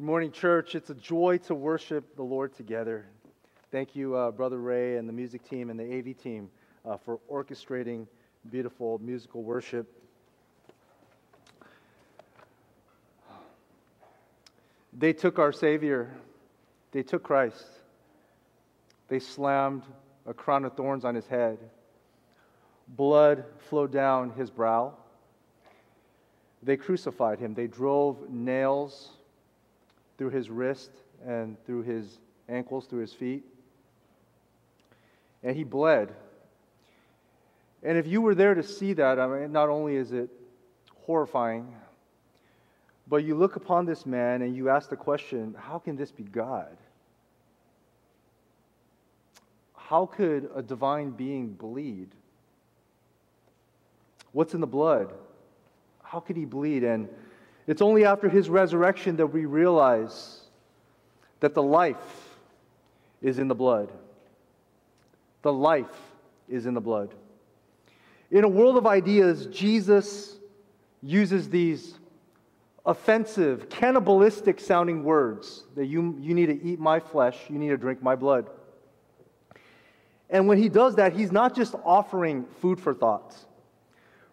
Good morning, church. It's a joy to worship the Lord together. Thank you, uh, Brother Ray and the music team and the AV team uh, for orchestrating beautiful musical worship. They took our Savior, they took Christ, they slammed a crown of thorns on his head, blood flowed down his brow. They crucified him, they drove nails through his wrist and through his ankles, through his feet. And he bled. And if you were there to see that, I mean, not only is it horrifying, but you look upon this man and you ask the question how can this be God? How could a divine being bleed? What's in the blood? How could he bleed? And it's only after his resurrection that we realize that the life is in the blood. The life is in the blood. In a world of ideas, Jesus uses these offensive, cannibalistic sounding words that you, you need to eat my flesh, you need to drink my blood. And when he does that, he's not just offering food for thought.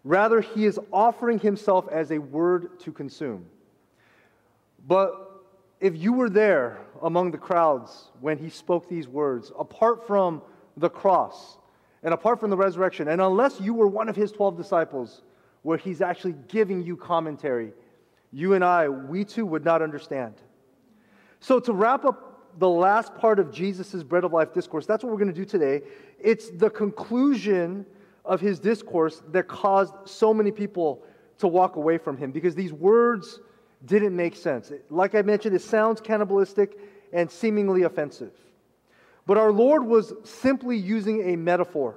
Rather, he is offering himself as a word to consume. But if you were there among the crowds when he spoke these words, apart from the cross and apart from the resurrection, and unless you were one of his 12 disciples, where he's actually giving you commentary, you and I, we too would not understand. So, to wrap up the last part of Jesus' Bread of Life discourse, that's what we're going to do today. It's the conclusion of his discourse that caused so many people to walk away from him because these words didn't make sense. Like I mentioned, it sounds cannibalistic and seemingly offensive. But our Lord was simply using a metaphor.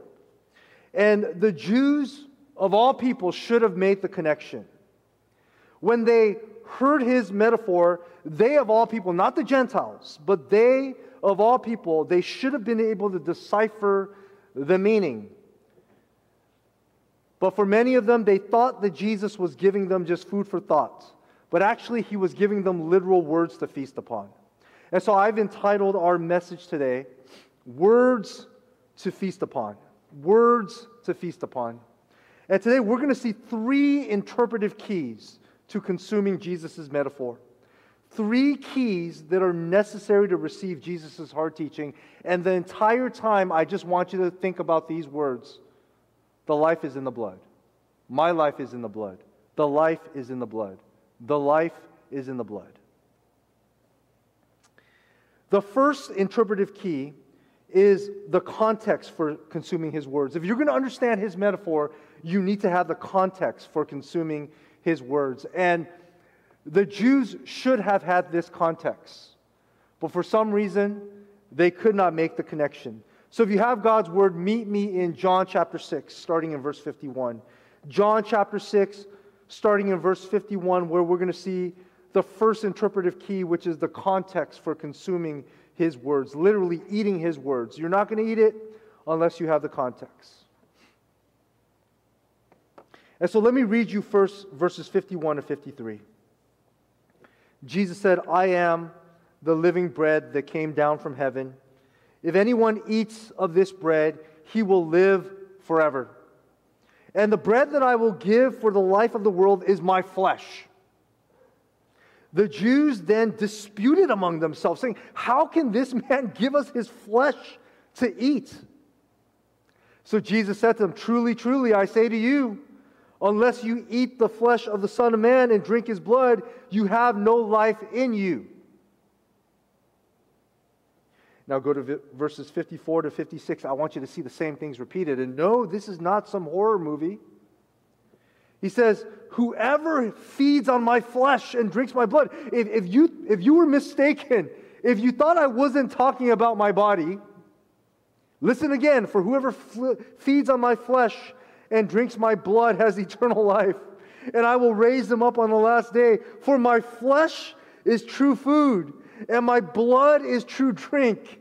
And the Jews of all people should have made the connection. When they heard his metaphor, they of all people, not the Gentiles, but they of all people, they should have been able to decipher the meaning but for many of them, they thought that Jesus was giving them just food for thought. But actually, he was giving them literal words to feast upon. And so I've entitled our message today, Words to Feast Upon. Words to Feast Upon. And today we're going to see three interpretive keys to consuming Jesus' metaphor. Three keys that are necessary to receive Jesus' hard teaching. And the entire time, I just want you to think about these words the life is in the blood. My life is in the blood. The life is in the blood. The life is in the blood. The first interpretive key is the context for consuming his words. If you're going to understand his metaphor, you need to have the context for consuming his words. And the Jews should have had this context. But for some reason, they could not make the connection. So if you have God's word, meet me in John chapter 6, starting in verse 51. John chapter 6, starting in verse 51, where we're going to see the first interpretive key, which is the context for consuming his words, literally eating his words. You're not going to eat it unless you have the context. And so let me read you first verses 51 to 53. Jesus said, I am the living bread that came down from heaven. If anyone eats of this bread, he will live forever. And the bread that I will give for the life of the world is my flesh. The Jews then disputed among themselves, saying, How can this man give us his flesh to eat? So Jesus said to them, Truly, truly, I say to you, unless you eat the flesh of the Son of Man and drink his blood, you have no life in you. Now go to verses 54 to 56. I want you to see the same things repeated. And no, this is not some horror movie. He says, Whoever feeds on my flesh and drinks my blood, if, if, you, if you were mistaken, if you thought I wasn't talking about my body, listen again for whoever feeds on my flesh and drinks my blood has eternal life, and I will raise them up on the last day. For my flesh is true food, and my blood is true drink.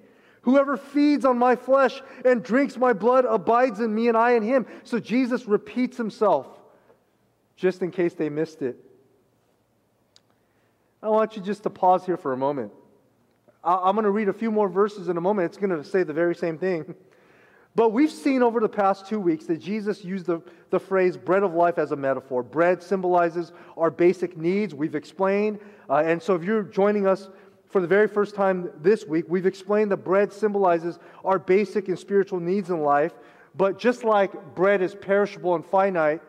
Whoever feeds on my flesh and drinks my blood abides in me and I in him. So Jesus repeats himself just in case they missed it. I want you just to pause here for a moment. I'm going to read a few more verses in a moment. It's going to say the very same thing. But we've seen over the past two weeks that Jesus used the, the phrase bread of life as a metaphor. Bread symbolizes our basic needs, we've explained. Uh, and so if you're joining us for the very first time this week, we've explained that bread symbolizes our basic and spiritual needs in life. But just like bread is perishable and finite,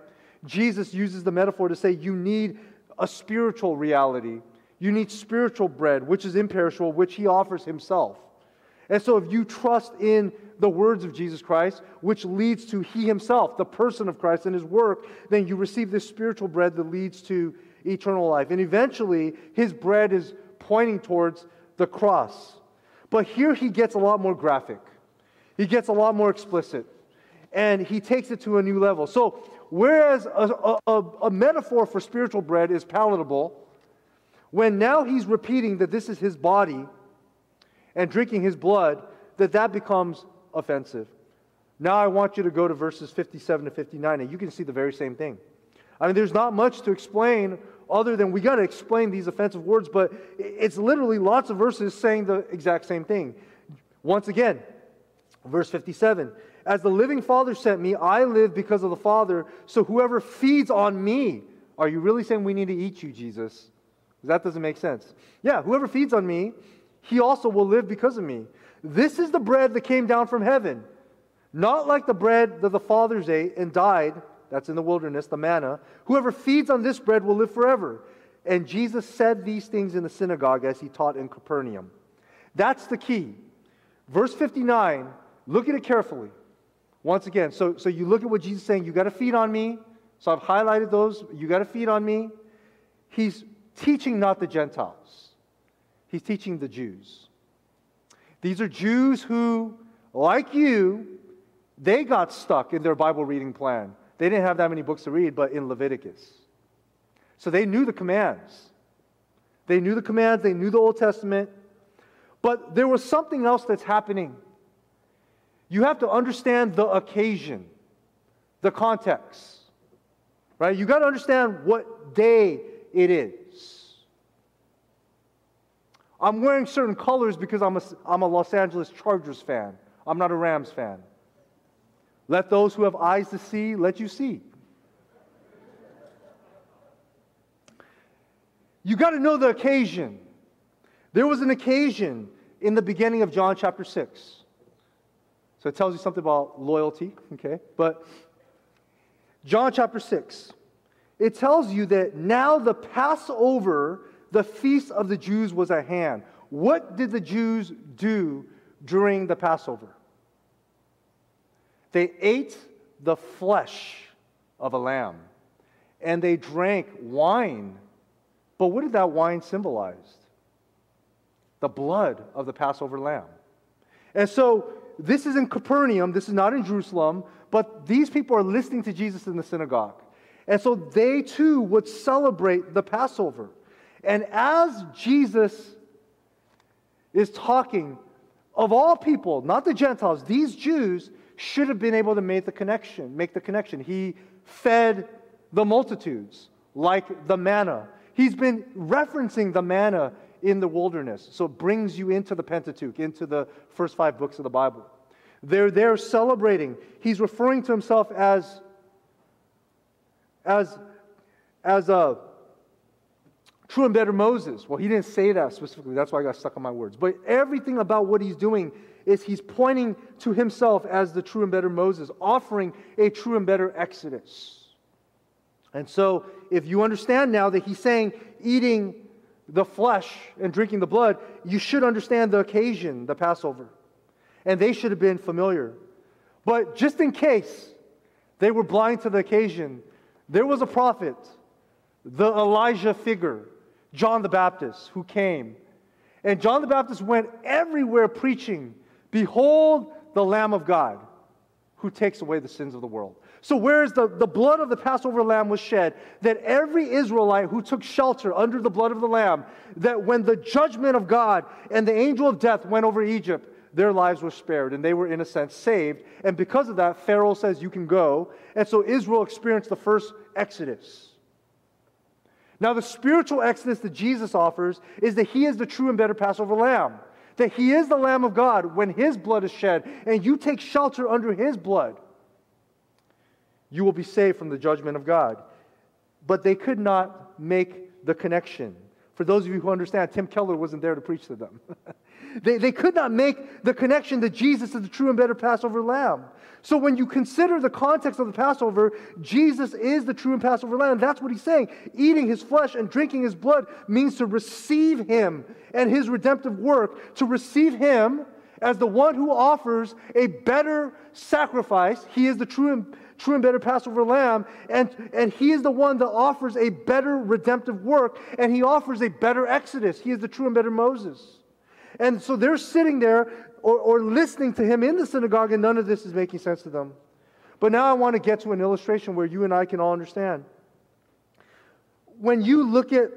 Jesus uses the metaphor to say you need a spiritual reality. You need spiritual bread, which is imperishable, which he offers himself. And so if you trust in the words of Jesus Christ, which leads to he himself, the person of Christ and his work, then you receive this spiritual bread that leads to eternal life. And eventually, his bread is pointing towards the cross. But here he gets a lot more graphic, he gets a lot more explicit, and he takes it to a new level. So, whereas a, a, a metaphor for spiritual bread is palatable, when now he's repeating that this is his body and drinking his blood, that that becomes offensive. Now I want you to go to verses 57 to 59, and you can see the very same thing. I mean, there's not much to explain other than we got to explain these offensive words, but it's literally lots of verses saying the exact same thing. Once again, verse 57 As the living Father sent me, I live because of the Father, so whoever feeds on me, are you really saying we need to eat you, Jesus? That doesn't make sense. Yeah, whoever feeds on me, he also will live because of me. This is the bread that came down from heaven, not like the bread that the fathers ate and died. That's in the wilderness, the manna. Whoever feeds on this bread will live forever. And Jesus said these things in the synagogue as he taught in Capernaum. That's the key. Verse 59, look at it carefully. Once again, so, so you look at what Jesus is saying, you got to feed on me. So I've highlighted those. You got to feed on me. He's teaching not the Gentiles, he's teaching the Jews. These are Jews who, like you, they got stuck in their Bible reading plan. They didn't have that many books to read, but in Leviticus. So they knew the commands. They knew the commands, they knew the Old Testament. But there was something else that's happening. You have to understand the occasion, the context. Right? You got to understand what day it is. I'm wearing certain colors because I'm a, I'm a Los Angeles Chargers fan. I'm not a Rams fan. Let those who have eyes to see let you see. You got to know the occasion. There was an occasion in the beginning of John chapter 6. So it tells you something about loyalty, okay? But John chapter 6, it tells you that now the Passover the feast of the Jews was at hand. What did the Jews do during the Passover? They ate the flesh of a lamb and they drank wine. But what did that wine symbolize? The blood of the Passover lamb. And so this is in Capernaum, this is not in Jerusalem, but these people are listening to Jesus in the synagogue. And so they too would celebrate the Passover. And as Jesus is talking, of all people, not the Gentiles, these Jews should have been able to make the connection, make the connection. He fed the multitudes like the manna. He's been referencing the manna in the wilderness. So it brings you into the Pentateuch, into the first five books of the Bible. They're there celebrating. He's referring to himself as, as, as a True and better Moses. Well, he didn't say that specifically. That's why I got stuck on my words. But everything about what he's doing is he's pointing to himself as the true and better Moses, offering a true and better Exodus. And so, if you understand now that he's saying eating the flesh and drinking the blood, you should understand the occasion, the Passover. And they should have been familiar. But just in case they were blind to the occasion, there was a prophet, the Elijah figure, John the Baptist, who came. And John the Baptist went everywhere preaching, Behold the Lamb of God who takes away the sins of the world. So, whereas the, the blood of the Passover lamb was shed, that every Israelite who took shelter under the blood of the lamb, that when the judgment of God and the angel of death went over Egypt, their lives were spared and they were, in a sense, saved. And because of that, Pharaoh says, You can go. And so Israel experienced the first Exodus. Now, the spiritual exodus that Jesus offers is that he is the true and better Passover lamb, that he is the Lamb of God when his blood is shed, and you take shelter under his blood. You will be saved from the judgment of God. But they could not make the connection. For those of you who understand, Tim Keller wasn't there to preach to them. they, they could not make the connection that Jesus is the true and better Passover lamb. So when you consider the context of the Passover, Jesus is the true and Passover lamb. That's what he's saying. Eating his flesh and drinking his blood means to receive him and his redemptive work, to receive him as the one who offers a better sacrifice. He is the true and true and better Passover lamb, and, and he is the one that offers a better redemptive work, and he offers a better Exodus. He is the true and better Moses. And so they're sitting there or, or listening to him in the synagogue, and none of this is making sense to them. But now I want to get to an illustration where you and I can all understand. When you look at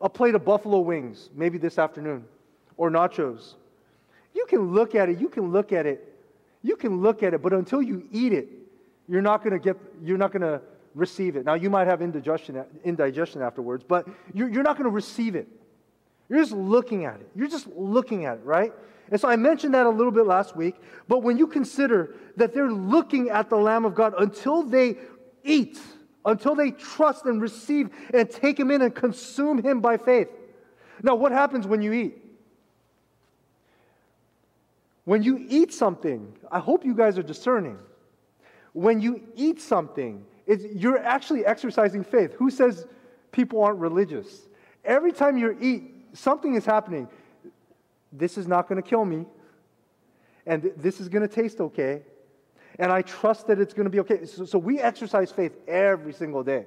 a plate of buffalo wings, maybe this afternoon, or nachos, you can look at it, you can look at it, you can look at it, but until you eat it, you're not going to get, you're not going to receive it. Now, you might have indigestion, indigestion afterwards, but you're, you're not going to receive it. You're just looking at it. You're just looking at it, right? And so I mentioned that a little bit last week, but when you consider that they're looking at the Lamb of God until they eat, until they trust and receive and take Him in and consume Him by faith. Now, what happens when you eat? When you eat something, I hope you guys are discerning. When you eat something, you're actually exercising faith. Who says people aren't religious? Every time you eat, something is happening this is not going to kill me, and th- this is going to taste okay, and I trust that it's going to be okay. So, so, we exercise faith every single day.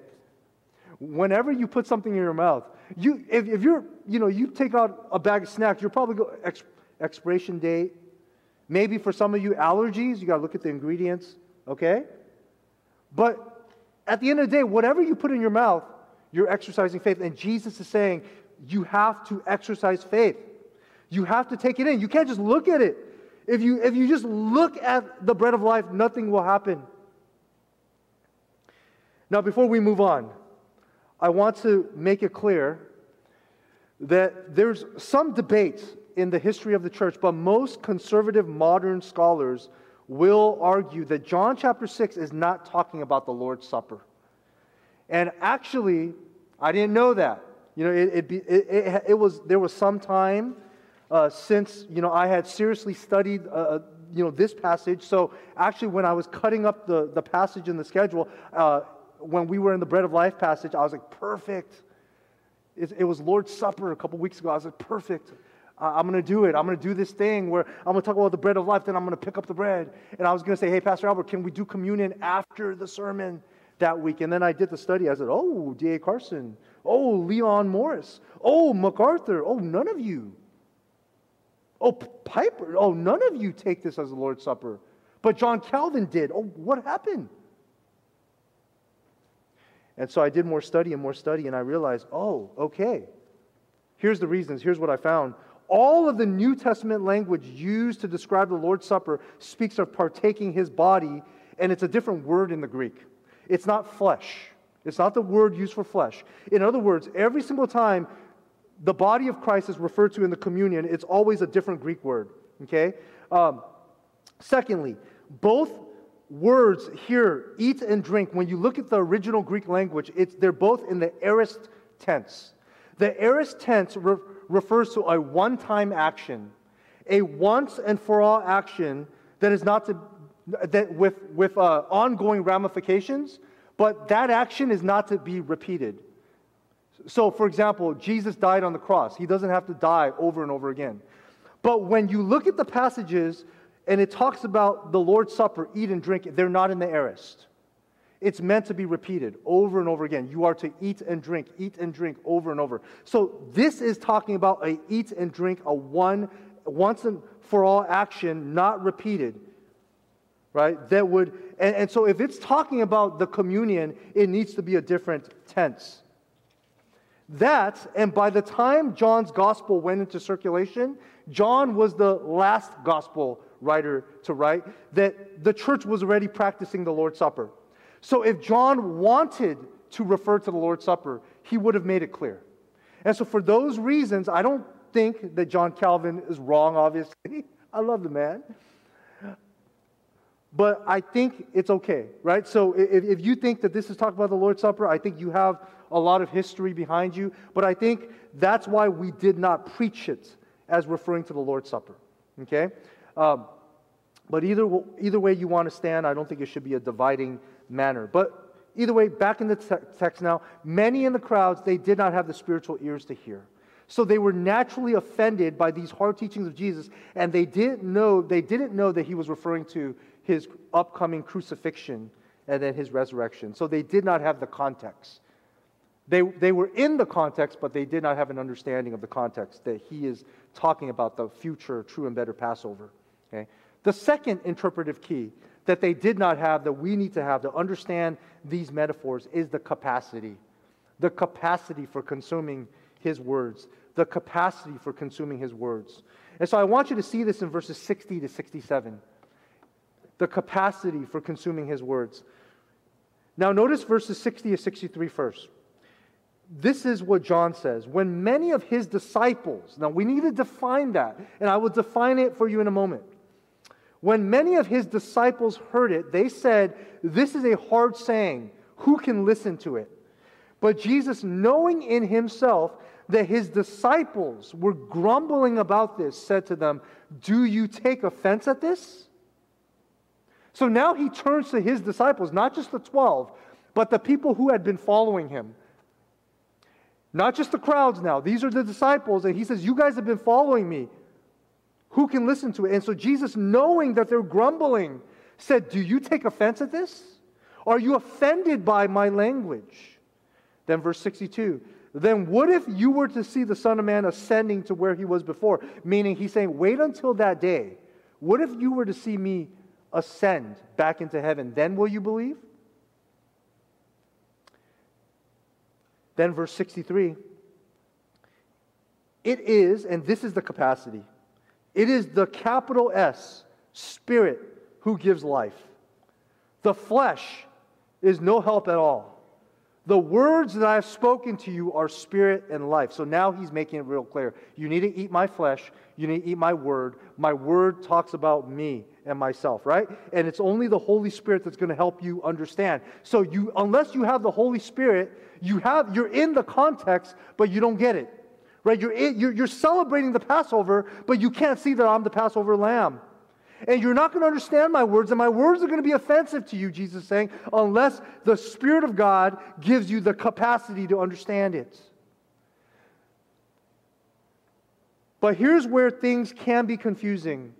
Whenever you put something in your mouth, you if, if you're you know you take out a bag of snacks, you're probably go ex- expiration date. Maybe for some of you allergies, you got to look at the ingredients, okay? But at the end of the day, whatever you put in your mouth, you're exercising faith. And Jesus is saying, you have to exercise faith. You have to take it in. You can't just look at it. If you, if you just look at the bread of life, nothing will happen. Now, before we move on, I want to make it clear that there's some debate in the history of the church, but most conservative modern scholars will argue that John chapter 6 is not talking about the Lord's Supper. And actually, I didn't know that. You know, it, it, it, it was, there was some time uh, since you know I had seriously studied uh, uh, you know this passage. So actually, when I was cutting up the, the passage in the schedule, uh, when we were in the bread of life passage, I was like, perfect. It, it was Lord's Supper a couple weeks ago. I was like, perfect. I'm going to do it. I'm going to do this thing where I'm going to talk about the bread of life, then I'm going to pick up the bread. And I was going to say, hey, Pastor Albert, can we do communion after the sermon that week? And then I did the study. I said, oh, D.A. Carson. Oh, Leon Morris. Oh, MacArthur. Oh, none of you. Oh, Piper, oh, none of you take this as the Lord's Supper. But John Calvin did. Oh, what happened? And so I did more study and more study, and I realized, oh, okay. Here's the reasons. Here's what I found. All of the New Testament language used to describe the Lord's Supper speaks of partaking his body, and it's a different word in the Greek. It's not flesh. It's not the word used for flesh. In other words, every single time the body of Christ is referred to in the communion, it's always a different Greek word. Okay? Um, secondly, both words here, eat and drink, when you look at the original Greek language, it's, they're both in the aorist tense. The aorist tense re- refers to a one time action, a once and for all action that is not to, that with, with uh, ongoing ramifications, but that action is not to be repeated. So, for example, Jesus died on the cross. He doesn't have to die over and over again. But when you look at the passages and it talks about the Lord's Supper, eat and drink, they're not in the aorist. It's meant to be repeated over and over again. You are to eat and drink, eat and drink over and over. So this is talking about a eat and drink, a one once and for all action, not repeated. Right? That would and, and so if it's talking about the communion, it needs to be a different tense. That, and by the time John's gospel went into circulation, John was the last gospel writer to write, that the church was already practicing the Lord's Supper. So if John wanted to refer to the Lord's Supper, he would have made it clear. And so, for those reasons, I don't think that John Calvin is wrong, obviously. I love the man. But I think it's okay, right? So, if, if you think that this is talking about the Lord's Supper, I think you have a lot of history behind you. But I think that's why we did not preach it as referring to the Lord's Supper, okay? Um, but either, either way you want to stand, I don't think it should be a dividing manner. But Either way, back in the te- text now, many in the crowds, they did not have the spiritual ears to hear. So they were naturally offended by these hard teachings of Jesus, and they didn't know, they didn't know that he was referring to his upcoming crucifixion and then his resurrection. So they did not have the context. They, they were in the context, but they did not have an understanding of the context that he is talking about the future, true and better Passover. Okay? The second interpretive key that they did not have, that we need to have to understand these metaphors, is the capacity. The capacity for consuming his words. The capacity for consuming his words. And so I want you to see this in verses 60 to 67. The capacity for consuming his words. Now, notice verses 60 to 63 first. This is what John says. When many of his disciples, now we need to define that, and I will define it for you in a moment. When many of his disciples heard it, they said, This is a hard saying. Who can listen to it? But Jesus, knowing in himself that his disciples were grumbling about this, said to them, Do you take offense at this? So now he turns to his disciples, not just the 12, but the people who had been following him. Not just the crowds now. These are the disciples. And he says, You guys have been following me. Who can listen to it? And so Jesus, knowing that they're grumbling, said, Do you take offense at this? Are you offended by my language? Then, verse 62 Then what if you were to see the Son of Man ascending to where he was before? Meaning, he's saying, Wait until that day. What if you were to see me ascend back into heaven? Then will you believe? Then, verse 63 It is, and this is the capacity it is the capital S, Spirit, who gives life. The flesh is no help at all. The words that I have spoken to you are spirit and life. So now he's making it real clear. You need to eat my flesh. You need to eat my word. My word talks about me and myself, right? And it's only the Holy Spirit that's going to help you understand. So you, unless you have the Holy Spirit, you have, you're in the context, but you don't get it right? You're, you're, you're celebrating the Passover, but you can't see that I'm the Passover lamb. And you're not going to understand my words, and my words are going to be offensive to you, Jesus is saying, unless the Spirit of God gives you the capacity to understand it. But here's where things can be confusing.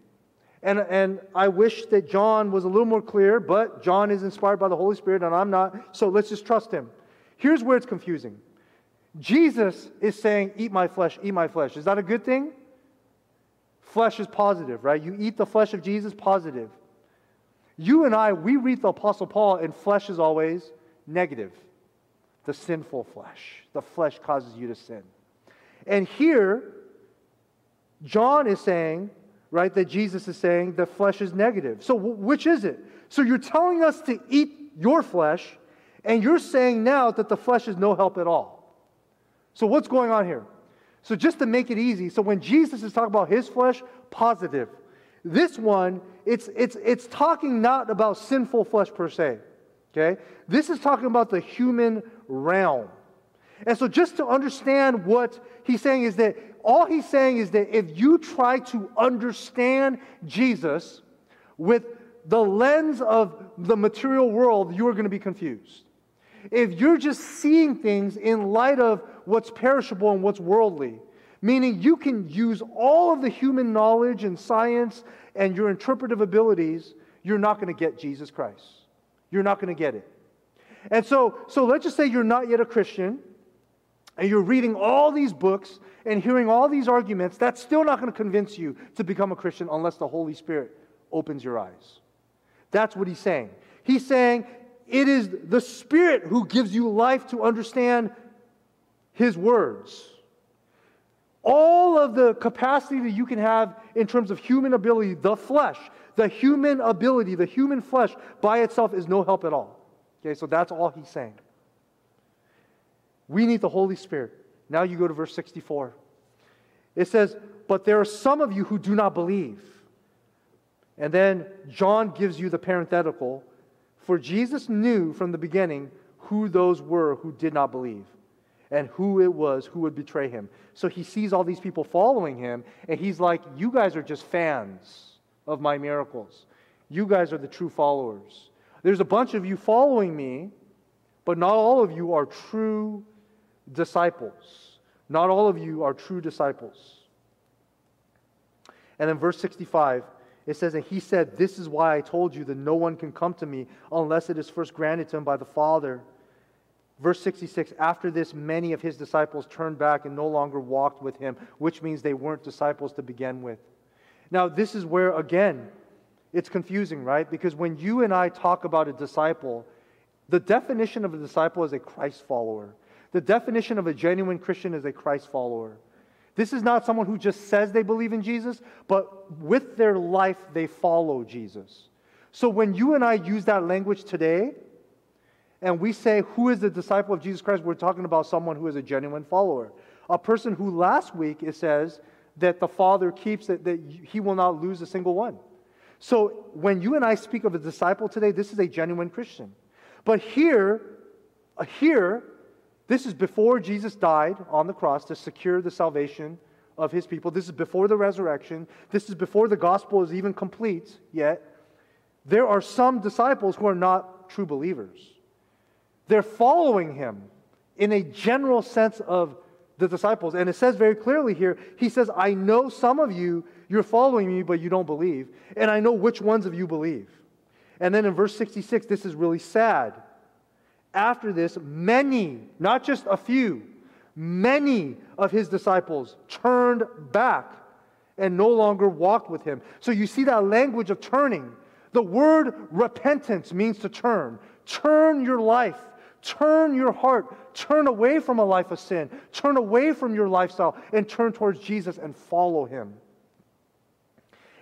And, and I wish that John was a little more clear, but John is inspired by the Holy Spirit, and I'm not, so let's just trust him. Here's where it's confusing Jesus is saying, Eat my flesh, eat my flesh. Is that a good thing? Flesh is positive, right? You eat the flesh of Jesus, positive. You and I, we read the Apostle Paul, and flesh is always negative. The sinful flesh. The flesh causes you to sin. And here, John is saying, right, that Jesus is saying the flesh is negative. So, which is it? So, you're telling us to eat your flesh, and you're saying now that the flesh is no help at all. So, what's going on here? So, just to make it easy, so when Jesus is talking about his flesh, positive. This one, it's, it's, it's talking not about sinful flesh per se. Okay? This is talking about the human realm. And so, just to understand what he's saying is that all he's saying is that if you try to understand Jesus with the lens of the material world, you are going to be confused. If you're just seeing things in light of what's perishable and what's worldly. Meaning you can use all of the human knowledge and science and your interpretive abilities, you're not going to get Jesus Christ. You're not going to get it. And so, so let's just say you're not yet a Christian and you're reading all these books and hearing all these arguments. That's still not going to convince you to become a Christian unless the Holy Spirit opens your eyes. That's what he's saying. He's saying it is the Spirit who gives you life to understand his words. All of the capacity that you can have in terms of human ability, the flesh, the human ability, the human flesh by itself is no help at all. Okay, so that's all he's saying. We need the Holy Spirit. Now you go to verse 64. It says, But there are some of you who do not believe. And then John gives you the parenthetical For Jesus knew from the beginning who those were who did not believe and who it was who would betray him. So he sees all these people following him, and he's like, You guys are just fans of my miracles. You guys are the true followers. There's a bunch of you following me, but not all of you are true disciples. Not all of you are true disciples. And in verse 65, it says, And he said, This is why I told you that no one can come to me unless it is first granted to him by the Father. Verse 66 After this, many of his disciples turned back and no longer walked with him, which means they weren't disciples to begin with. Now, this is where, again, it's confusing, right? Because when you and I talk about a disciple, the definition of a disciple is a Christ follower. The definition of a genuine Christian is a Christ follower. This is not someone who just says they believe in Jesus, but with their life they follow Jesus. So when you and I use that language today, and we say, Who is the disciple of Jesus Christ? We're talking about someone who is a genuine follower. A person who last week it says that the Father keeps it, that he will not lose a single one. So when you and I speak of a disciple today, this is a genuine Christian. But here, here, this is before Jesus died on the cross to secure the salvation of his people. This is before the resurrection. This is before the gospel is even complete yet. There are some disciples who are not true believers. They're following him in a general sense of the disciples. And it says very clearly here, he says, I know some of you, you're following me, but you don't believe. And I know which ones of you believe. And then in verse 66, this is really sad. After this, many, not just a few, many of his disciples turned back and no longer walked with him. So you see that language of turning. The word repentance means to turn. Turn your life Turn your heart, turn away from a life of sin, turn away from your lifestyle, and turn towards Jesus and follow him.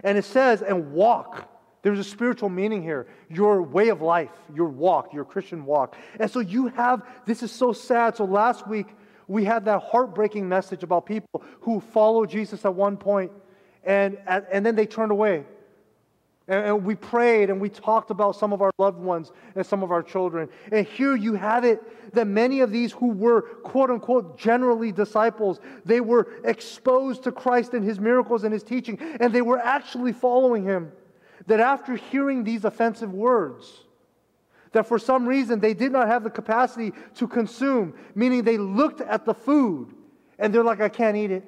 And it says, and walk. There's a spiritual meaning here. Your way of life, your walk, your Christian walk. And so you have, this is so sad. So last week, we had that heartbreaking message about people who followed Jesus at one point and, and then they turned away. And we prayed and we talked about some of our loved ones and some of our children. And here you have it that many of these who were quote unquote generally disciples, they were exposed to Christ and his miracles and his teaching, and they were actually following him. That after hearing these offensive words, that for some reason they did not have the capacity to consume, meaning they looked at the food and they're like, I can't eat it.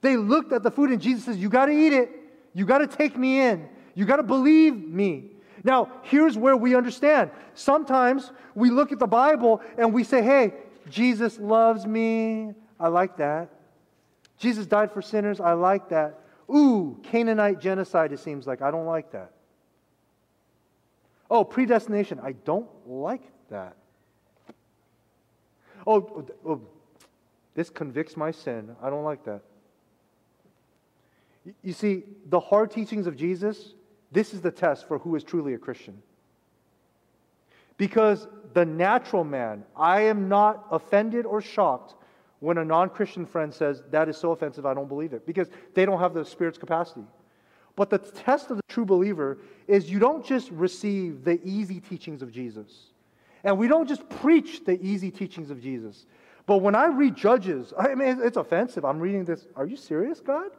They looked at the food and Jesus says, You got to eat it. You got to take me in. You got to believe me. Now, here's where we understand. Sometimes we look at the Bible and we say, hey, Jesus loves me. I like that. Jesus died for sinners. I like that. Ooh, Canaanite genocide, it seems like. I don't like that. Oh, predestination. I don't like that. Oh, oh, this convicts my sin. I don't like that. You see, the hard teachings of Jesus, this is the test for who is truly a Christian. Because the natural man, I am not offended or shocked when a non Christian friend says, That is so offensive, I don't believe it, because they don't have the Spirit's capacity. But the test of the true believer is you don't just receive the easy teachings of Jesus. And we don't just preach the easy teachings of Jesus. But when I read Judges, I mean, it's offensive. I'm reading this. Are you serious, God?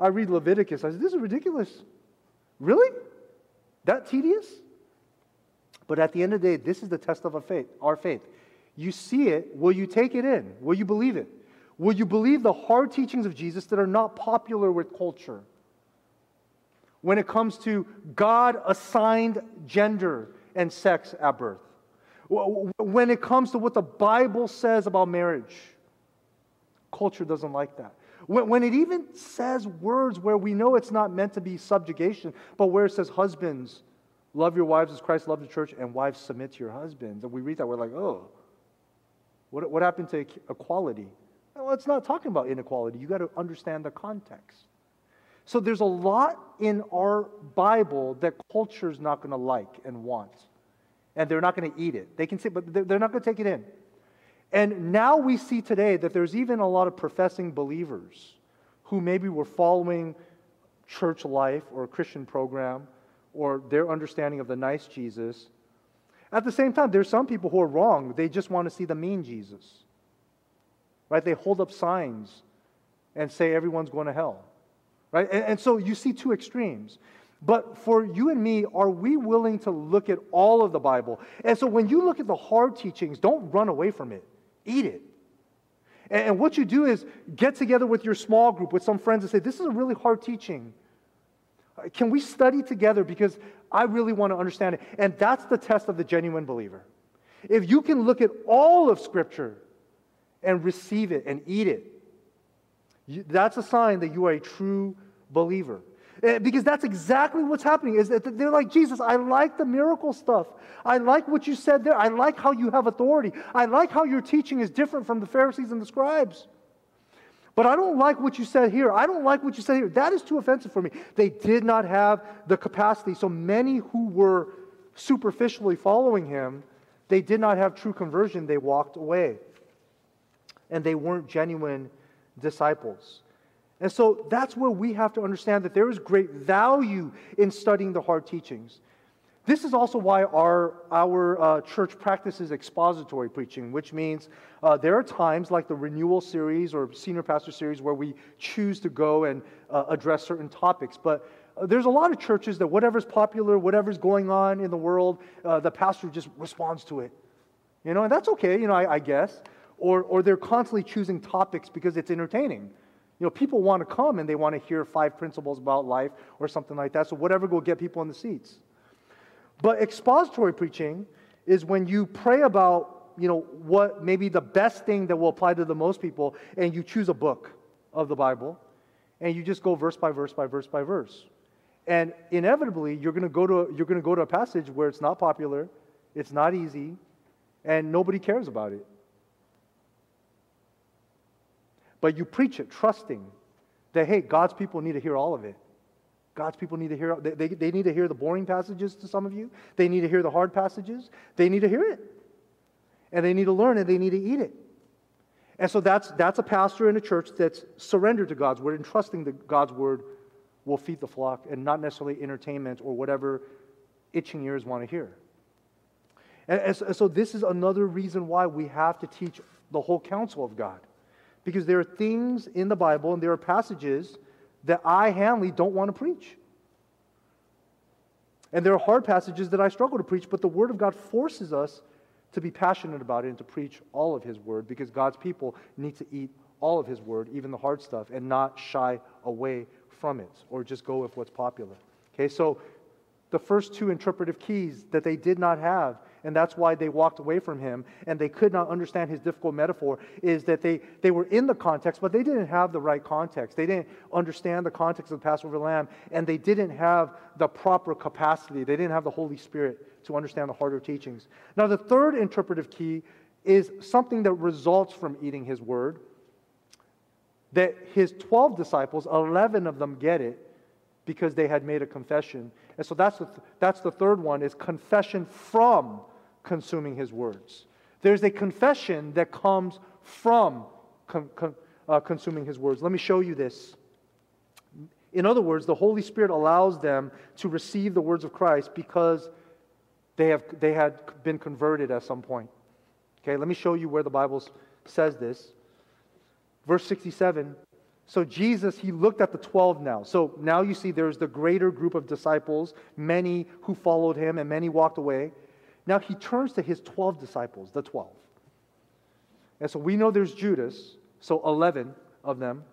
I read Leviticus. I said, this is ridiculous. Really? That tedious? But at the end of the day, this is the test of our faith, our faith. You see it, will you take it in? Will you believe it? Will you believe the hard teachings of Jesus that are not popular with culture? When it comes to God assigned gender and sex at birth, when it comes to what the Bible says about marriage, culture doesn't like that. When, when it even says words where we know it's not meant to be subjugation, but where it says, Husbands, love your wives as Christ loved the church, and wives, submit to your husbands. And we read that, we're like, oh, what, what happened to equality? Well, it's not talking about inequality. You got to understand the context. So there's a lot in our Bible that culture is not going to like and want. and they're not going to eat it. They can say, but they're not going to take it in. And now we see today that there's even a lot of professing believers who maybe were following church life or a Christian program or their understanding of the nice Jesus. At the same time, there's some people who are wrong. They just want to see the mean Jesus. Right? They hold up signs and say everyone's going to hell. Right? And, and so you see two extremes. But for you and me, are we willing to look at all of the Bible? And so when you look at the hard teachings, don't run away from it, eat it. And, what you do is get together with your small group, with some friends, and say, This is a really hard teaching. Uh, can we study together? Because I really want to understand it. And that's the test of the genuine believer. If you can look at all of Scripture and receive it and eat it, that's a sign that you are a true believer. Eh, because that's exactly what's happening. Is that they're like, Jesus, I like the miracle stuff. I like what you said there. I like how you have authority. I like how your teaching is different from the Pharisees and the scribes. But I don't like what you said here. I don't like what you said here. That is too offensive for me. They did not have the capacity. So many who were superficially following him, they did not have true conversion. They walked away. And they weren't genuine disciples. And so that's where we have to understand that there is great value in studying the hard teachings. This is also why our, our uh, church practices expository preaching, which means uh, there are times like the renewal series or senior pastor series where we choose to go and uh, address certain topics. But uh, there's a lot of churches that whatever's popular, whatever's going on in the world, uh, the pastor just responds to it. You know, and that's okay, you know, I, I guess. Or, or they're constantly choosing topics because it's entertaining. You know, people want to come and they want to hear five principles about life or something like that. So whatever will get people in the seats. But expository preaching is when you pray about, you know, what maybe the best thing that will apply to the most people, and you choose a book of the Bible, and you just go verse by verse by verse by verse. And inevitably, you're going to go to you're going to go to a passage where it's not popular, it's not easy, and nobody cares about it. But you preach it trusting that, hey, God's people need to hear all of it. God's people need to hear, they, they, they, need to hear the boring passages to some of you. They need to hear the hard passages. They need to hear it. And they need to learn and they need to eat it. And so that's, that's a pastor in a church that's surrendered to God's word and trusting that God's word will feed the flock and not necessarily entertainment or whatever itching ears want to hear. And, and so this is another reason why we have to teach the whole counsel of God. Because there are things in the Bible and there are passages that I, Hanley, don't want to preach. And there are hard passages that I struggle to preach, but the Word of God forces us to be passionate about it and to preach all of His Word because God's people need to eat all of His Word, even the hard stuff, and not shy away from it or just go with what's popular. Okay, so the first two interpretive keys that they did not have and that's why they walked away from him. And they could not understand his difficult metaphor is that they, they were in the context but they didn't have the right context. They didn't understand the context of the passover lamb and they didn't have the proper capacity. They didn't have the holy spirit to understand the harder teachings. Now the third interpretive key is something that results from eating his word that his 12 disciples 11 of them get it because they had made a confession. And so that's the, th- that's the third one is confession from consuming his words. There's a confession that comes from con- con- uh, consuming his words. Let me show you this. In other words, the Holy Spirit allows them to receive the words of Christ because they, have, they had been converted at some point. Okay, let me show you where the Bible says this. Verse 67 so Jesus, he looked at the 12 now. So now you see there's the greater group of disciples, many who followed him and many walked away. Now he turns to his 12 disciples, the 12. And so we know there's Judas, so 11 of them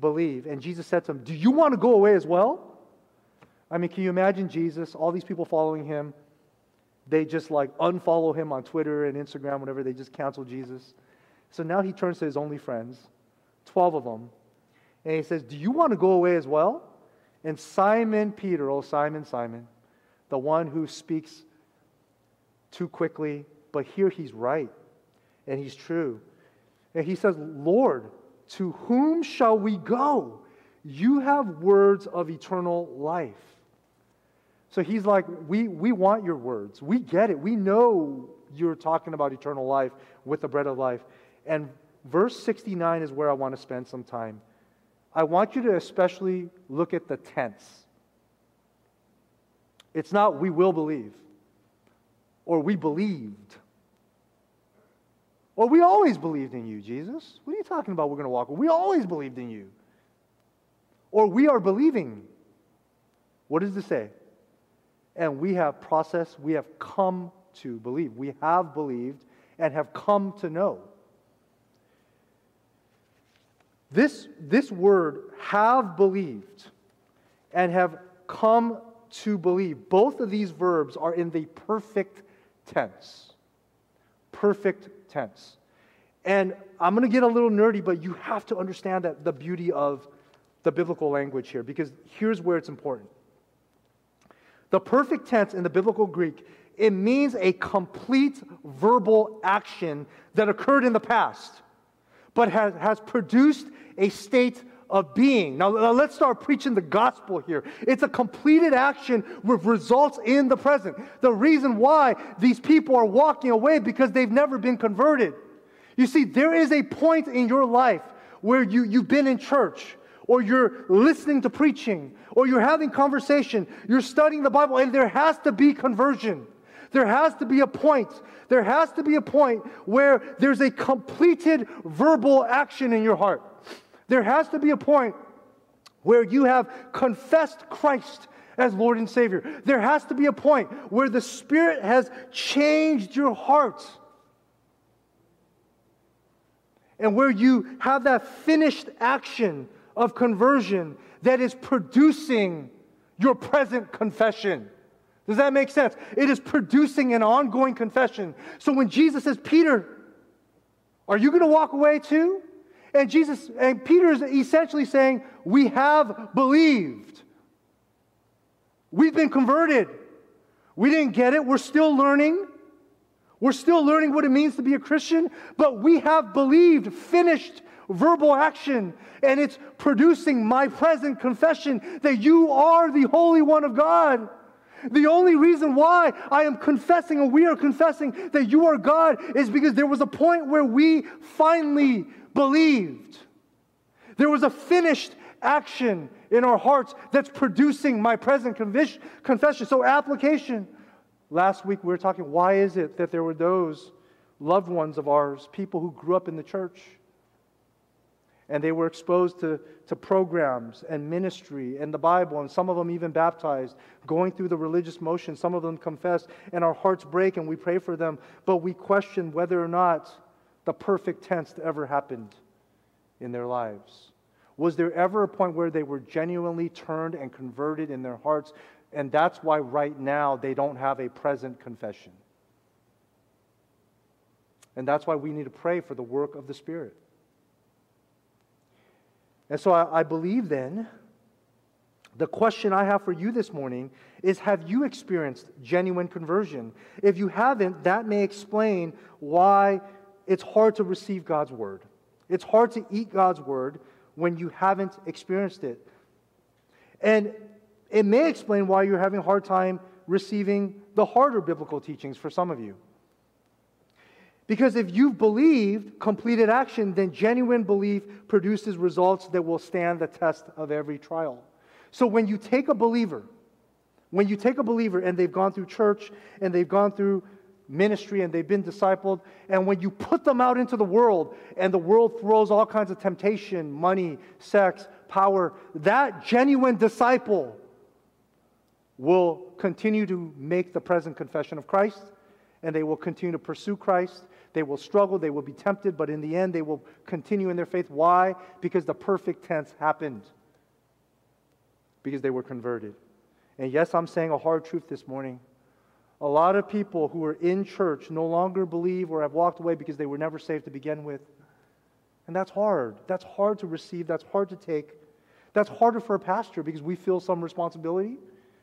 believe. And Jesus said to them, Do you want to go away as well? I mean, can you imagine Jesus, all these people following him? They just like unfollow him on Twitter and Instagram, whatever. They just cancel Jesus. So now he turns to his only friends, 12 of them. And he says, Do you want to go away as well? And Simon Peter, oh Simon, Simon, the one who speaks too quickly, but here he's right and he's true. And he says, Lord, to whom shall we go? You have words of eternal life. So he's like, we, we want your words. We get it. We know you're talking about eternal life with the bread of life. And verse 69 is where I want to spend some time. I want you to especially look at the tense. It's not we will believe or we believed or we always believed in you, Jesus. What are you talking about? We're going to walk. We always believed in you. Or we are believing. What does it say? And we have processed, we have come to believe. We have believed and have come to know. This, this word, have believed and have come to believe, both of these verbs are in the perfect tense. Perfect tense. And I'm going to get a little nerdy, but you have to understand that the beauty of the biblical language here, because here's where it's important. The perfect tense in the biblical Greek, it means a complete verbal action that occurred in the past, but has, has produced a state of being. Now, let's start preaching the gospel here. It's a completed action with results in the present. The reason why these people are walking away because they've never been converted. You see, there is a point in your life where you, you've been in church, or you're listening to preaching, or you're having conversation, you're studying the Bible, and there has to be conversion. There has to be a point. There has to be a point where there's a completed verbal action in your heart. There has to be a point where you have confessed Christ as Lord and Savior. There has to be a point where the Spirit has changed your heart. And where you have that finished action of conversion that is producing your present confession. Does that make sense? It is producing an ongoing confession. So when Jesus says, Peter, are you going to walk away too? And Jesus and Peter is essentially saying, We have believed. We've been converted. We didn't get it. We're still learning. We're still learning what it means to be a Christian, but we have believed, finished verbal action, and it's producing my present confession that you are the Holy One of God. The only reason why I am confessing and we are confessing that you are God is because there was a point where we finally believed. There was a finished action in our hearts that's producing my present confession. So, application. Last week we were talking, why is it that there were those loved ones of ours, people who grew up in the church, and they were exposed to, to programs and ministry and the Bible, and some of them even baptized, going through the religious motion. Some of them confessed, and our hearts break, and we pray for them, but we question whether or not the perfect tense that ever happened in their lives. Was there ever a point where they were genuinely turned and converted in their hearts? And that's why right now they don't have a present confession. And that's why we need to pray for the work of the Spirit. And so I, I, believe then, the question I have for you this morning is Have you experienced genuine conversion? If you haven't, that may explain why it's hard to receive God's word. It's hard to eat God's word when you haven't experienced it. And it may explain why you're having a hard time receiving the harder biblical teachings for some of you. Because if you've believed completed action, then genuine belief produces results that will stand the test of every trial. So when you take a believer, when you take a believer and they've gone through church and they've gone through ministry and they've been discipled. And when you put them out into the world and the world throws all kinds of temptation, money, sex, power, that genuine disciple will continue to make the present confession of Christ and they will continue to pursue Christ. They will struggle, they will be tempted, but in the end, they will continue in their faith. Why? Because the perfect tense happened. Because they were converted. And yes, I'm saying a hard truth this morning. A lot of people who are in church no longer believe or have walked away because they were never saved to begin with. And that's hard. That's hard to receive. That's hard to take. That's harder for a pastor because we feel some responsibility.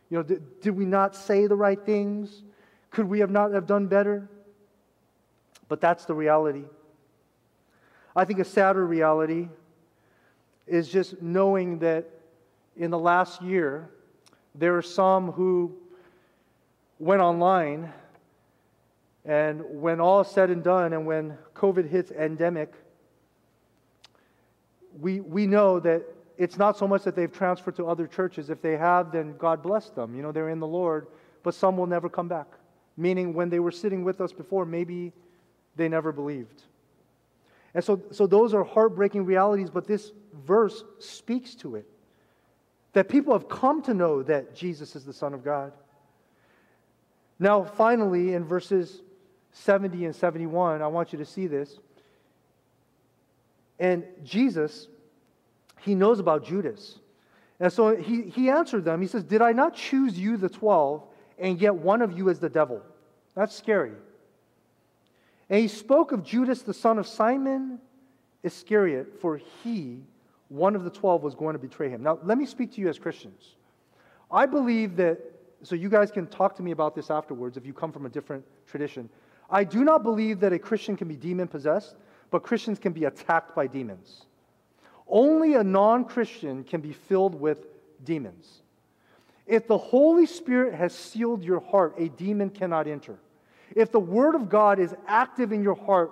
You know, did, did we not say the right things? Could we have not have done better? But that's the reality. I think a sadder reality is just knowing that in the last year, there are some who went online, and when all is said and done, and when COVID hits endemic, we, we know that it's not so much that they've transferred to other churches. If they have, then God bless them. You know, they're in the Lord, but some will never come back. Meaning, when they were sitting with us before, maybe they never believed. And so, so those are heartbreaking realities, but this verse speaks to it. That people have come to know that Jesus is the Son of God. Now, finally, in verses 70 and 71, I want you to see this. And Jesus, he knows about Judas. And so he, he answered them. He says, Did I not choose you, the 12, and yet one of you is the devil? That's scary. And he spoke of Judas, the son of Simon Iscariot, for he, one of the 12, was going to betray him. Now, let me speak to you as Christians. I believe that, so you guys can talk to me about this afterwards if you come from a different tradition. I do not believe that a Christian can be demon possessed but Christians can be attacked by demons. Only a non Christian can be filled with demons. If the Holy Spirit has sealed your heart, a demon cannot enter. If the Word of God is active in your heart,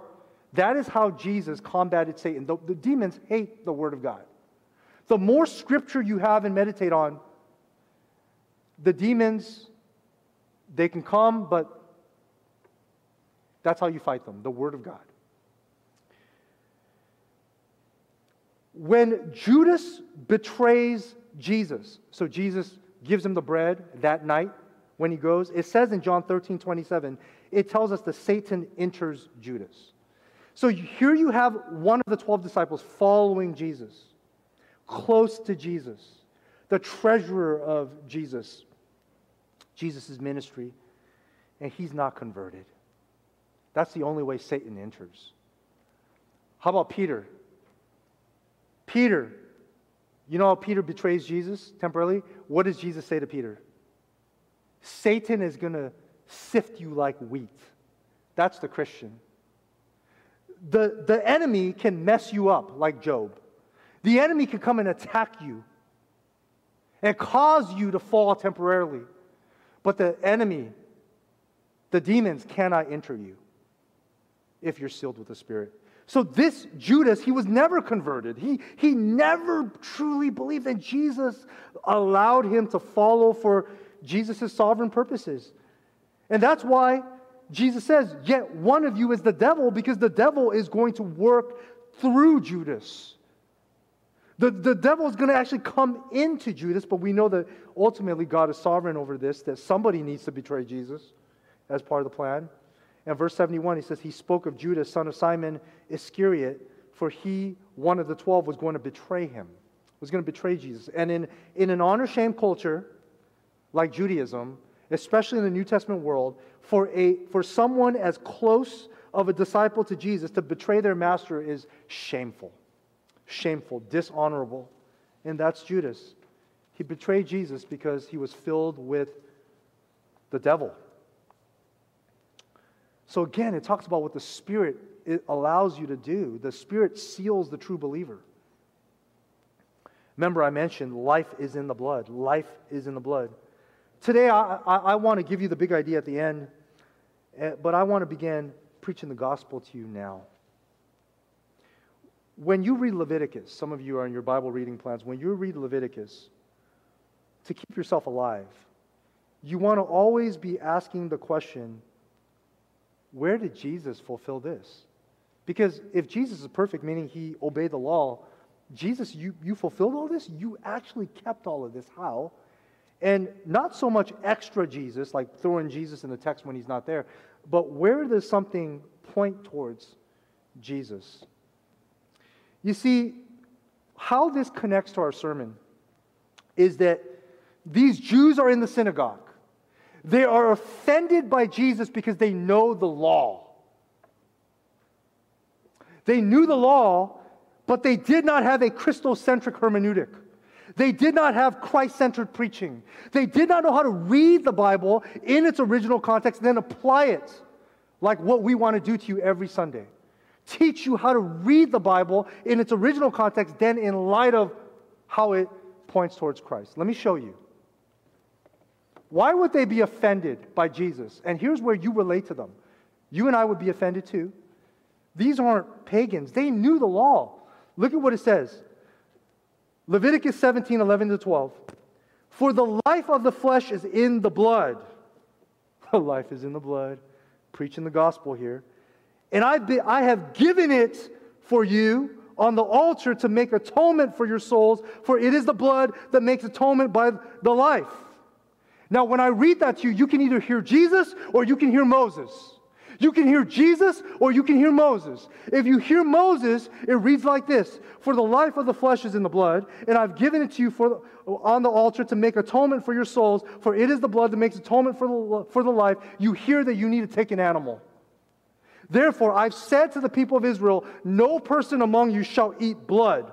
that is how Jesus combated Satan. The, the, demons hate the Word of God. The more scripture you have and meditate on, the demons, they can come, but that's how you fight them the Word of God. When Judas betrays Jesus, so Jesus gives him the bread that night when he goes, it says in John 13 27, it tells us that Satan enters Judas. So here you have one of the 12 disciples following Jesus, close to Jesus, the treasurer of Jesus, Jesus' ministry, and he's not converted. That's the only way Satan enters. How about Peter? Peter, you know how Peter betrays Jesus temporarily? What does Jesus say to Peter? Satan is going to sift you like wheat. That's the Christian. The, the enemy can mess you up like Job. The enemy can come and attack you and cause you to fall temporarily. But the enemy, the demons, cannot enter you if you're sealed with the Spirit. So, this Judas, he was never converted. He, he never truly believed that Jesus allowed him to follow for Jesus' sovereign purposes. And that's why Jesus says, Yet one of you is the devil, because the devil is going to work through Judas. The, the devil is going to actually come into Judas, but we know that ultimately God is sovereign over this, that somebody needs to betray Jesus as part of the plan. And verse 71, he says, He spoke of Judas, son of Simon Iscariot, for he, one of the twelve, was going to betray him, was going to betray Jesus. And in, in an honor shame culture like Judaism, especially in the New Testament world, for, a, for someone as close of a disciple to Jesus to betray their master is shameful, shameful, dishonorable. And that's Judas. He betrayed Jesus because he was filled with the devil. So again, it talks about what the Spirit allows you to do. The Spirit seals the true believer. Remember, I mentioned life is in the blood. Life is in the blood. Today, I, I, I want to give you the big idea at the end, eh, but I want to begin preaching the gospel to you now. When you read Leviticus, some of you are in your Bible reading plans, when you read Leviticus, to keep yourself alive, you want to always be asking the question where did Jesus fulfill this? Because if Jesus is perfect, meaning he obeyed the law, Jesus, you, you fulfilled all this? You actually kept all of this. How? And not so much extra Jesus, like throwing Jesus in the text when he's not there, but where does something point towards Jesus? You see, how this connects to our sermon is that these Jews are in the synagogue. They are offended by Jesus because they know the law. They knew the law, but they did not have a Christocentric hermeneutic. They did not have Christ centered preaching. They did not know how to read the Bible in its original context and then apply it like what we want to do to you every Sunday. Teach you how to read the Bible in its original context, then in light of how it points towards Christ. Let me show you. Why would they be offended by Jesus? And here's where you relate to them. You and I would be offended too. These aren't pagans, they knew the law. Look at what it says Leviticus 17 11 to 12. For the life of the flesh is in the blood. The life is in the blood. Preaching the gospel here. And I've been, I have given it for you on the altar to make atonement for your souls, for it is the blood that makes atonement by the life. Now, when I read that to you, you can either hear Jesus or you can hear Moses. You can hear Jesus or you can hear Moses. If you hear Moses, it reads like this For the life of the flesh is in the blood, and I've given it to you for, on the altar to make atonement for your souls, for it is the blood that makes atonement for the, for the life. You hear that you need to take an animal. Therefore, I've said to the people of Israel, No person among you shall eat blood.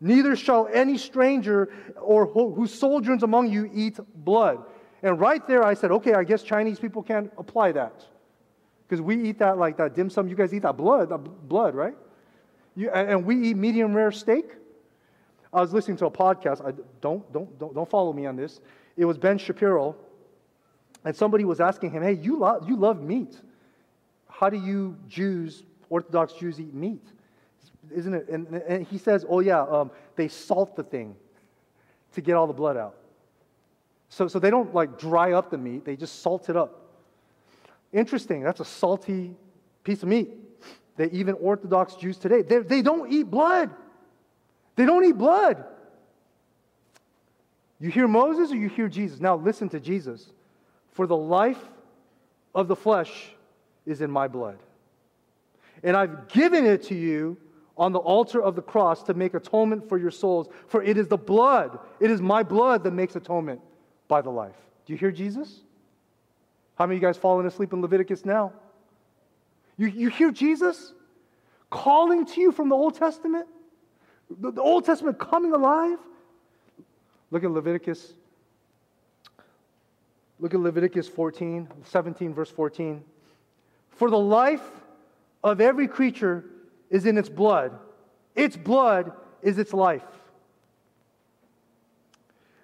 Neither shall any stranger or who sojourns among you eat blood. And right there, I said, okay, I guess Chinese people can't apply that. Because we eat that like that dim sum. You guys eat that blood, that blood, right? You, and we eat medium rare steak. I was listening to a podcast. I, don't, don't, don't, don't follow me on this. It was Ben Shapiro. And somebody was asking him, hey, you, lo- you love meat how do you Jews, Orthodox Jews, eat meat? Isn't it? And, and he says, oh, yeah, um, they salt the thing to get all the blood out. So, so they don't like dry up the meat, they just salt it up. Interesting, that's a salty piece of meat that even Orthodox Jews today, they, they don't eat blood. They don't eat blood. You hear Moses or you hear Jesus? Now listen to Jesus. For the life of the flesh is in my blood. And I've given it to you on the altar of the cross to make atonement for your souls. For it is the blood, it is my blood that makes atonement by the life. Do you hear Jesus? How many of you guys falling asleep in Leviticus now? You, you hear Jesus calling to you from the Old Testament? The, the Old Testament coming alive? Look at Leviticus. Look at Leviticus 14, 17, verse 14. For the life of every creature is in its blood, its blood is its life.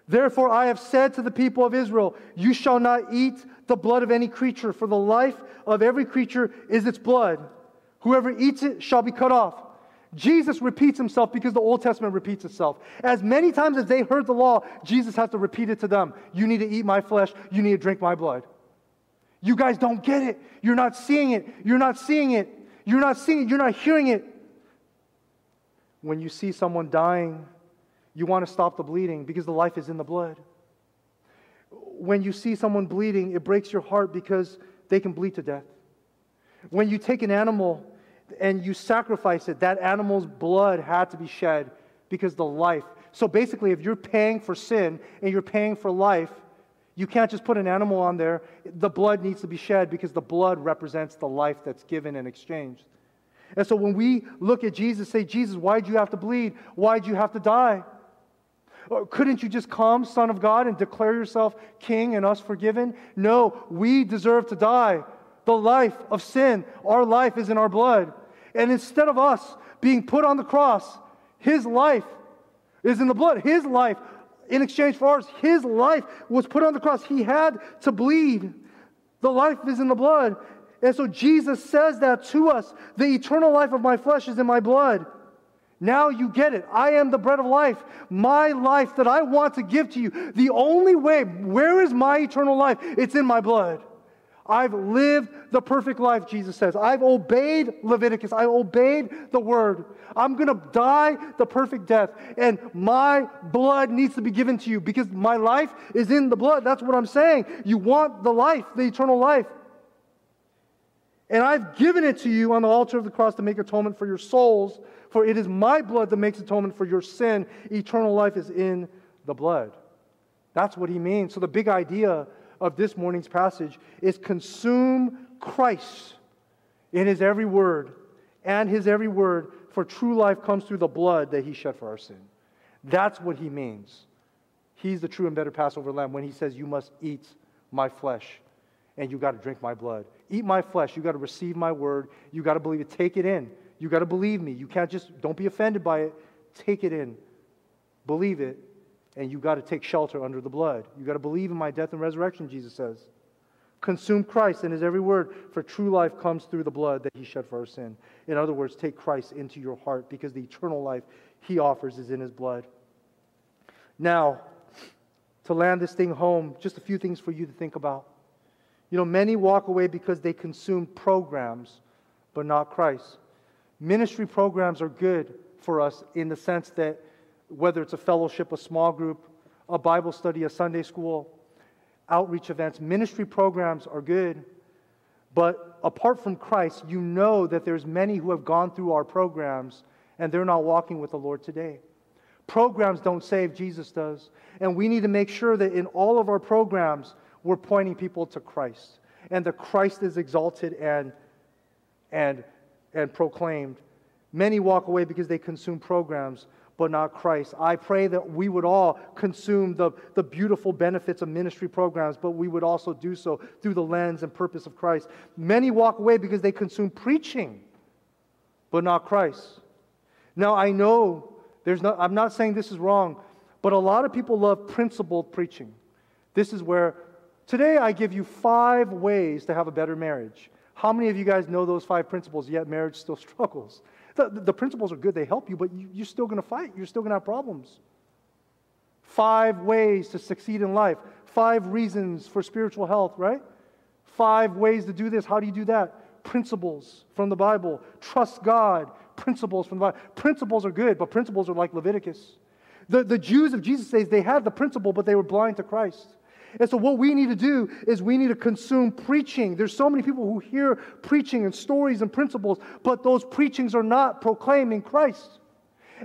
Therefore, I have said to the people of Israel, You shall not eat the blood of any creature, for the life of every creature is its blood. Whoever eats it shall be cut off. Jesus repeats himself because the Old Testament repeats itself. As many times as they heard the law, Jesus has to repeat it to them. You need to eat my flesh, you need to drink my blood. You guys don't get it. You're not seeing it. You're not seeing it. You're not seeing it. You're not hearing it. When you see someone dying, you want to stop the bleeding because the life is in the blood. When you see someone bleeding, it breaks your heart because they can bleed to death. When you take an animal and you sacrifice it, that animal's blood had to be shed because the life. So basically, if you're paying for sin and you're paying for life, you can't just put an animal on there. The blood needs to be shed because the blood represents the life that's given and exchanged. And so when we look at Jesus, say, Jesus, why'd you have to bleed? Why'd you have to die? Or couldn't you just come, Son of God, and declare yourself King and us forgiven? No, we deserve to die. The life of sin, our life is in our blood. And instead of us being put on the cross, His life is in the blood. His life in exchange for ours. His life was put on the cross. He had to bleed. The life is in the blood. And so Jesus says that to us the eternal life of my flesh is in my blood. Now you get it. I am the bread of life. My life that I want to give to you. The only way, where is my eternal life? It's in my blood. I've lived the perfect life, Jesus says. I've obeyed Leviticus. I obeyed the word. I'm going to die the perfect death. And my blood needs to be given to you because my life is in the blood. That's what I'm saying. You want the life, the eternal life. And I've given it to you on the altar of the cross to make atonement for your souls, for it is my blood that makes atonement for your sin. Eternal life is in the blood. That's what he means. So the big idea of this morning's passage is consume Christ in his every word and his every word, for true life comes through the blood that he shed for our sin. That's what he means. He's the true and better Passover lamb when he says, You must eat my flesh and you got to drink my blood. Eat my flesh. You got to receive my word. You got to believe it. Take it in. You got to believe me. You can't just, don't be offended by it. Take it in. Believe it And you've got to take shelter under the blood. You've got to believe in my death and resurrection, Jesus says. Consume Christ in his every word, for true life comes through the blood that he shed for our sin. In other words, take Christ into your heart because the eternal life he offers is in his blood. Now, to land this thing home, just a few things for you to think about. You know, many walk away because they consume programs, but not Christ. Ministry programs are good for us in the sense that whether it's a fellowship, a small group, a Bible study, a Sunday school, outreach events, ministry programs are good. But apart from Christ, you know that there's many who have gone through our programs and they're not walking with the Lord today. Programs don't save, Jesus does. And we need to make sure that in all of our programs, we're pointing people to Christ. And that Christ is exalted and, and, and proclaimed. Many walk away because they consume programs, but not Christ. I pray that we would all consume the, the beautiful benefits of ministry programs, but we would also do so through the lens and purpose of Christ. Many walk away because they consume preaching, but not Christ. Now, I know there's no, I'm not saying this is wrong, but a lot of people love principled preaching. This is where today I give you five ways to have a better marriage. How many of you guys know those five principles, yet marriage still struggles? The, the principles are good, they help you, but you, you're still going to fight. You're still going to have problems. Five ways to succeed in life, five reasons for spiritual health, right? Five ways to do this. How do you do that? Principles from the Bible. Trust God principles from the Bible. Principles are good, but principles are like Leviticus. The, the Jews of Jesus' days, they had the principle, but they were blind to Christ. And so, what we need to do is we need to consume preaching. There's so many people who hear preaching and stories and principles, but those preachings are not proclaiming Christ.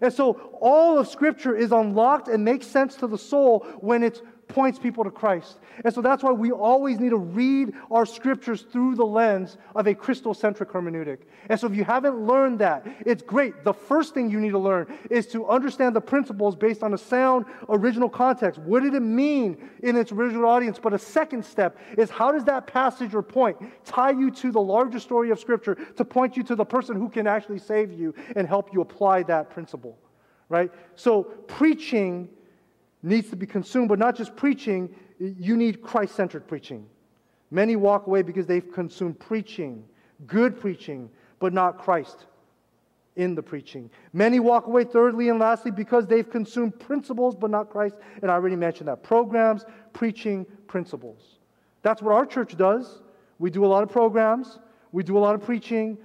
And so, all of Scripture is unlocked and makes sense to the soul when it's points people to Christ. And so that's why we always need to read our scriptures through the lens of a Christocentric hermeneutic. And so if you haven't learned that, it's great. The first thing you need to learn is to understand the principles based on a sound original context. What did it mean in its original audience? But a second step is how does that passage or point tie you to the larger story of scripture to point you to the person who can actually save you and help you apply that principle? Right? So preaching needs to be consumed, but not just preaching, you need Christ centered preaching. Many walk away because they've consumed preaching, good preaching, but not Christ in the preaching. Many walk away, thirdly and lastly, because they've consumed principles, but not Christ. And I already mentioned that programs, preaching, principles. That's what our church does. We do a lot of programs, we do a lot of preaching,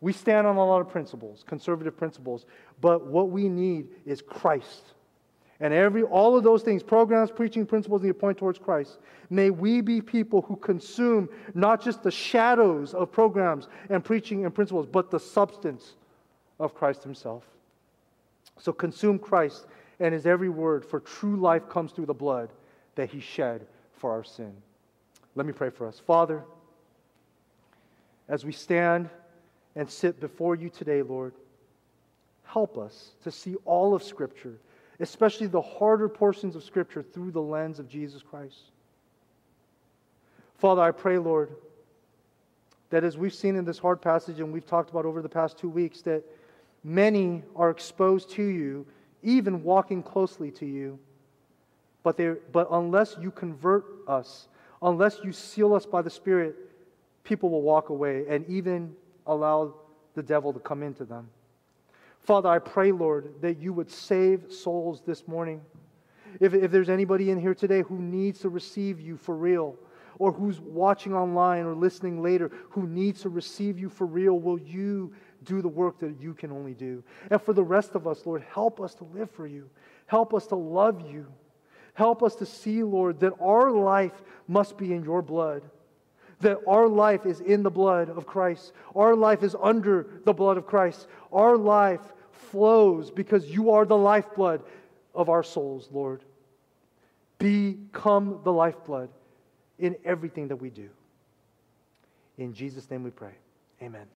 we stand on a lot of principles, conservative principles. But what we need is Christ and every all of those things programs preaching principles to point towards christ. May we be people who consume not just the shadows of programs and preaching and principles but the substance of christ himself. So consume christ and his every word for true life comes through the blood that he shed for our sin. Let me pray for us. Father as we stand and sit before you today lord help us to see all of scripture especially the harder portions of Scripture, through the lens of Jesus Christ. Father, I pray, Lord, that as we've seen in this hard passage and we've talked about over the past two weeks, that many are exposed to you, even walking closely to you. But, they, but unless you convert us, unless you seal us by the Spirit, people will walk away and even allow the devil to come into them. Father, I pray, Lord, that you would save souls this morning. If, if there's anybody in here today who needs to receive you for real, or who's watching online or listening later who needs to receive you for real, will you do the work that you can only do? And for the rest of us, Lord, help us to live for you. Help us to love you. Help us to see, Lord, that our life must be in your blood that our life is in the blood of Christ. Our life is under the blood of Christ. Our life flows because you are the lifeblood of our souls, Lord. Become the lifeblood in everything that we do. In Jesus' name we pray. Amen.